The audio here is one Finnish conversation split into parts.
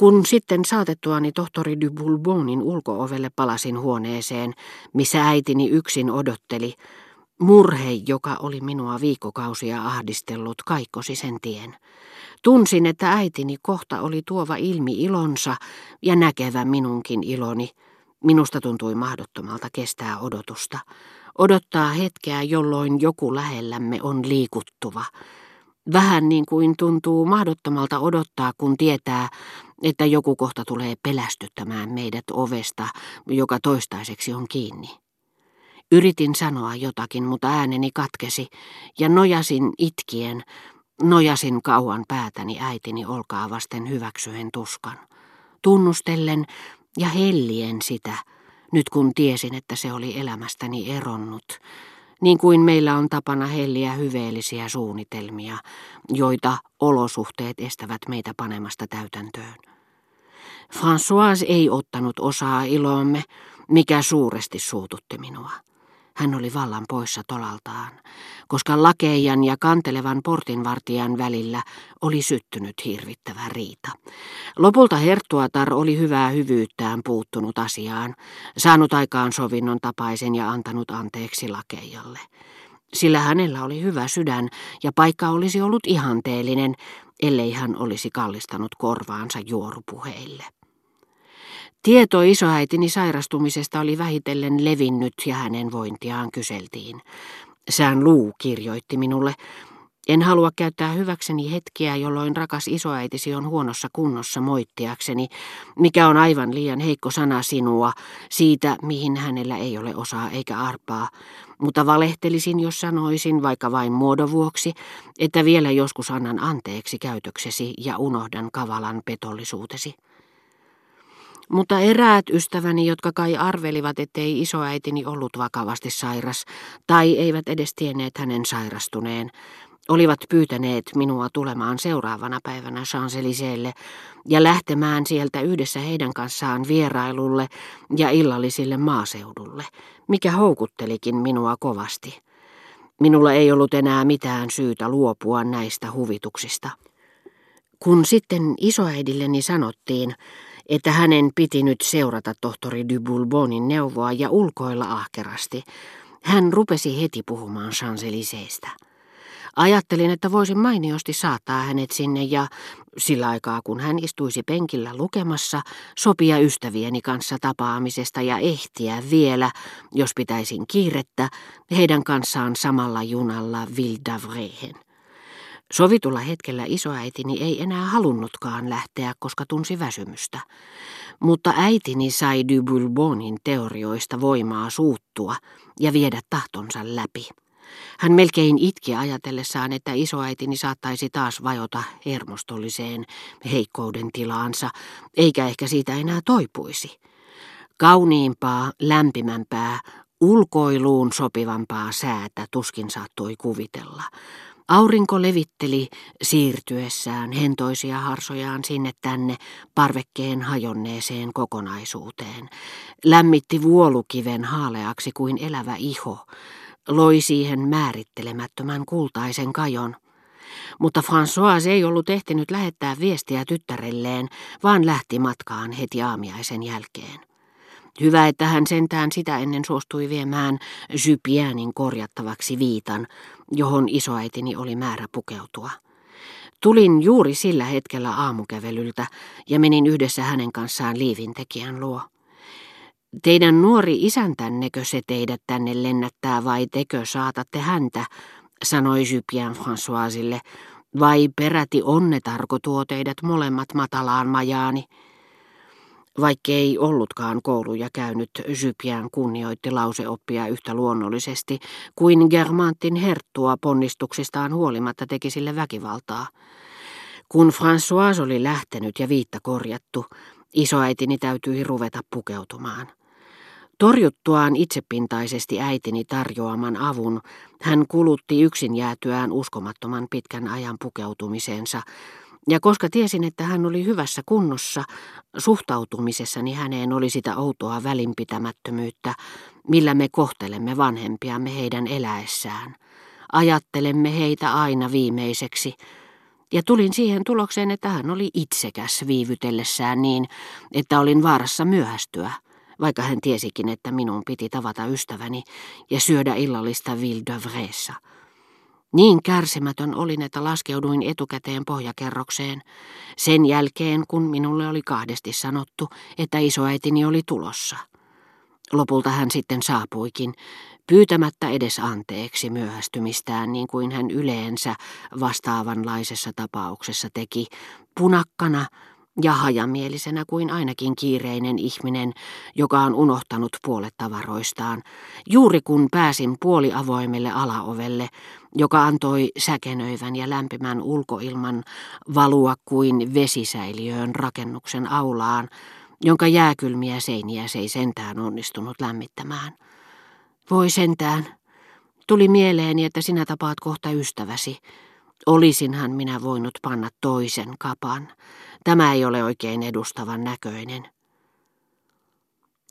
Kun sitten saatettuani tohtori de Boulbonin ulkoovelle palasin huoneeseen, missä äitini yksin odotteli, murhe, joka oli minua viikkokausia ahdistellut, kaikkosi sen tien. Tunsin, että äitini kohta oli tuova ilmi ilonsa ja näkevä minunkin iloni. Minusta tuntui mahdottomalta kestää odotusta. Odottaa hetkeä, jolloin joku lähellämme on liikuttuva. Vähän niin kuin tuntuu mahdottomalta odottaa, kun tietää, että joku kohta tulee pelästyttämään meidät ovesta, joka toistaiseksi on kiinni. Yritin sanoa jotakin, mutta ääneni katkesi ja nojasin itkien, nojasin kauan päätäni äitini olkaa vasten hyväksyen tuskan. Tunnustellen ja hellien sitä, nyt kun tiesin, että se oli elämästäni eronnut, niin kuin meillä on tapana helliä hyveellisiä suunnitelmia, joita olosuhteet estävät meitä panemasta täytäntöön. François ei ottanut osaa iloomme, mikä suuresti suututti minua. Hän oli vallan poissa tolaltaan, koska lakeijan ja kantelevan portinvartijan välillä oli syttynyt hirvittävä riita. Lopulta Herttuatar oli hyvää hyvyyttään puuttunut asiaan, saanut aikaan sovinnon tapaisen ja antanut anteeksi lakeijalle. Sillä hänellä oli hyvä sydän ja paikka olisi ollut ihanteellinen, ellei hän olisi kallistanut korvaansa juorupuheille. Tieto isoäitini sairastumisesta oli vähitellen levinnyt ja hänen vointiaan kyseltiin. Sään Luu kirjoitti minulle, en halua käyttää hyväkseni hetkiä, jolloin rakas isoäitisi on huonossa kunnossa moittiakseni, mikä on aivan liian heikko sana sinua, siitä mihin hänellä ei ole osaa eikä arpaa. Mutta valehtelisin, jos sanoisin, vaikka vain muodon vuoksi, että vielä joskus annan anteeksi käytöksesi ja unohdan kavalan petollisuutesi. Mutta eräät ystäväni, jotka kai arvelivat, ettei isoäitini ollut vakavasti sairas, tai eivät edes tienneet hänen sairastuneen, olivat pyytäneet minua tulemaan seuraavana päivänä champs ja lähtemään sieltä yhdessä heidän kanssaan vierailulle ja illallisille maaseudulle, mikä houkuttelikin minua kovasti. Minulla ei ollut enää mitään syytä luopua näistä huvituksista. Kun sitten isoäidilleni sanottiin, että hänen piti nyt seurata tohtori de Boulbonin neuvoa ja ulkoilla ahkerasti. Hän rupesi heti puhumaan Chanceliseestä. Ajattelin, että voisin mainiosti saattaa hänet sinne ja sillä aikaa kun hän istuisi penkillä lukemassa, sopia ystävieni kanssa tapaamisesta ja ehtiä vielä, jos pitäisin kiirettä, heidän kanssaan samalla junalla Ville Sovitulla hetkellä isoäitini ei enää halunnutkaan lähteä, koska tunsi väsymystä. Mutta äitini sai du Boulbonin teorioista voimaa suuttua ja viedä tahtonsa läpi. Hän melkein itki ajatellessaan, että isoäitini saattaisi taas vajota hermostolliseen heikkouden tilaansa, eikä ehkä siitä enää toipuisi. Kauniimpaa, lämpimämpää, ulkoiluun sopivampaa säätä tuskin saattoi kuvitella. Aurinko levitteli siirtyessään hentoisia harsojaan sinne tänne parvekkeen hajonneeseen kokonaisuuteen. Lämmitti vuolukiven haaleaksi kuin elävä iho, loi siihen määrittelemättömän kultaisen kajon. Mutta François ei ollut ehtinyt lähettää viestiä tyttärelleen, vaan lähti matkaan heti aamiaisen jälkeen. Hyvä, että hän sentään sitä ennen suostui viemään Jypienin korjattavaksi viitan, johon isoäitini oli määrä pukeutua. Tulin juuri sillä hetkellä aamukävelyltä ja menin yhdessä hänen kanssaan liivintekijän luo. Teidän nuori isäntännekö se teidät tänne lennättää vai tekö saatatte häntä, sanoi Jypien Françoisille, vai peräti onnetarko tuo teidät molemmat matalaan majaani. Vaikkei ollutkaan kouluja käynyt, Jypian kunnioitti lauseoppia yhtä luonnollisesti kuin Germantin herttua ponnistuksistaan huolimatta teki sille väkivaltaa. Kun François oli lähtenyt ja viitta korjattu, isoäitini täytyi ruveta pukeutumaan. Torjuttuaan itsepintaisesti äitini tarjoaman avun, hän kulutti yksin jäätyään uskomattoman pitkän ajan pukeutumiseensa, ja koska tiesin, että hän oli hyvässä kunnossa, suhtautumisessani häneen oli sitä outoa välinpitämättömyyttä, millä me kohtelemme vanhempiamme heidän eläessään. Ajattelemme heitä aina viimeiseksi, Ja tulin siihen tulokseen, että hän oli itsekäs viivytellessään niin, että olin vaarassa myöhästyä, vaikka hän tiesikin, että minun piti tavata ystäväni ja syödä illallista Ville Niin kärsimätön olin, että laskeuduin etukäteen pohjakerrokseen, sen jälkeen kun minulle oli kahdesti sanottu, että isoäitini oli tulossa. Lopulta hän sitten saapuikin, pyytämättä edes anteeksi myöhästymistään niin kuin hän yleensä vastaavanlaisessa tapauksessa teki, punakkana ja hajamielisenä kuin ainakin kiireinen ihminen, joka on unohtanut puolet tavaroistaan, juuri kun pääsin puoliavoimelle alaovelle, joka antoi säkenöivän ja lämpimän ulkoilman valua kuin vesisäiliöön rakennuksen aulaan, jonka jääkylmiä seiniä se ei sentään onnistunut lämmittämään. Voi sentään. Tuli mieleeni, että sinä tapaat kohta ystäväsi. Olisinhan minä voinut panna toisen kapan. Tämä ei ole oikein edustavan näköinen.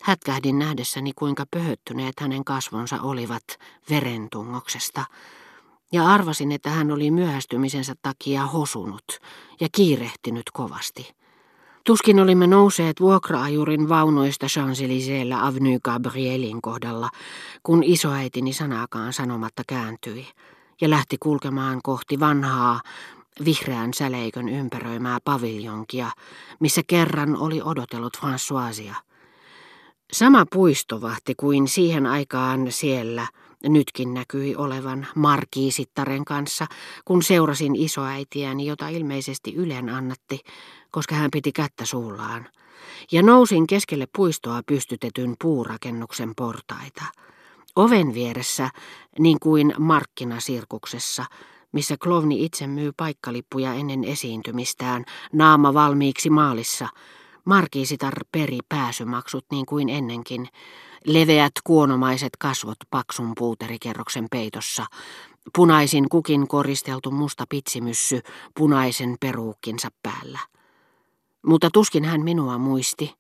Hätkähdin nähdessäni, kuinka pöhöttyneet hänen kasvonsa olivat verentungoksesta, ja arvasin, että hän oli myöhästymisensä takia hosunut ja kiirehtinyt kovasti. Tuskin olimme nousseet vuokraajurin vaunoista Champs-Élysées'llä Avenue Gabrielin kohdalla, kun isoäitini sanaakaan sanomatta kääntyi ja lähti kulkemaan kohti vanhaa, vihreän säleikön ympäröimää paviljonkia, missä kerran oli odotellut Françoisia. Sama puistovahti kuin siihen aikaan siellä nytkin näkyi olevan markiisittaren kanssa, kun seurasin isoäitiäni, jota ilmeisesti Ylen annatti, koska hän piti kättä suullaan, ja nousin keskelle puistoa pystytetyn puurakennuksen portaita. Oven vieressä, niin kuin markkinasirkuksessa, missä klovni itse myy paikkalippuja ennen esiintymistään, naama valmiiksi maalissa, Markiisitar peri pääsymaksut niin kuin ennenkin, leveät kuonomaiset kasvot paksun puuterikerroksen peitossa, punaisin kukin koristeltu musta pitsimyssy punaisen peruukkinsa päällä. Mutta tuskin hän minua muisti.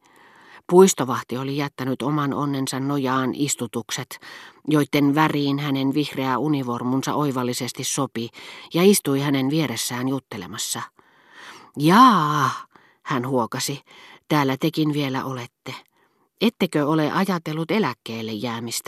Puistovahti oli jättänyt oman onnensa nojaan istutukset, joiden väriin hänen vihreä univormunsa oivallisesti sopi, ja istui hänen vieressään juttelemassa. Jaa, hän huokasi, täällä tekin vielä olette. Ettekö ole ajatellut eläkkeelle jäämistä?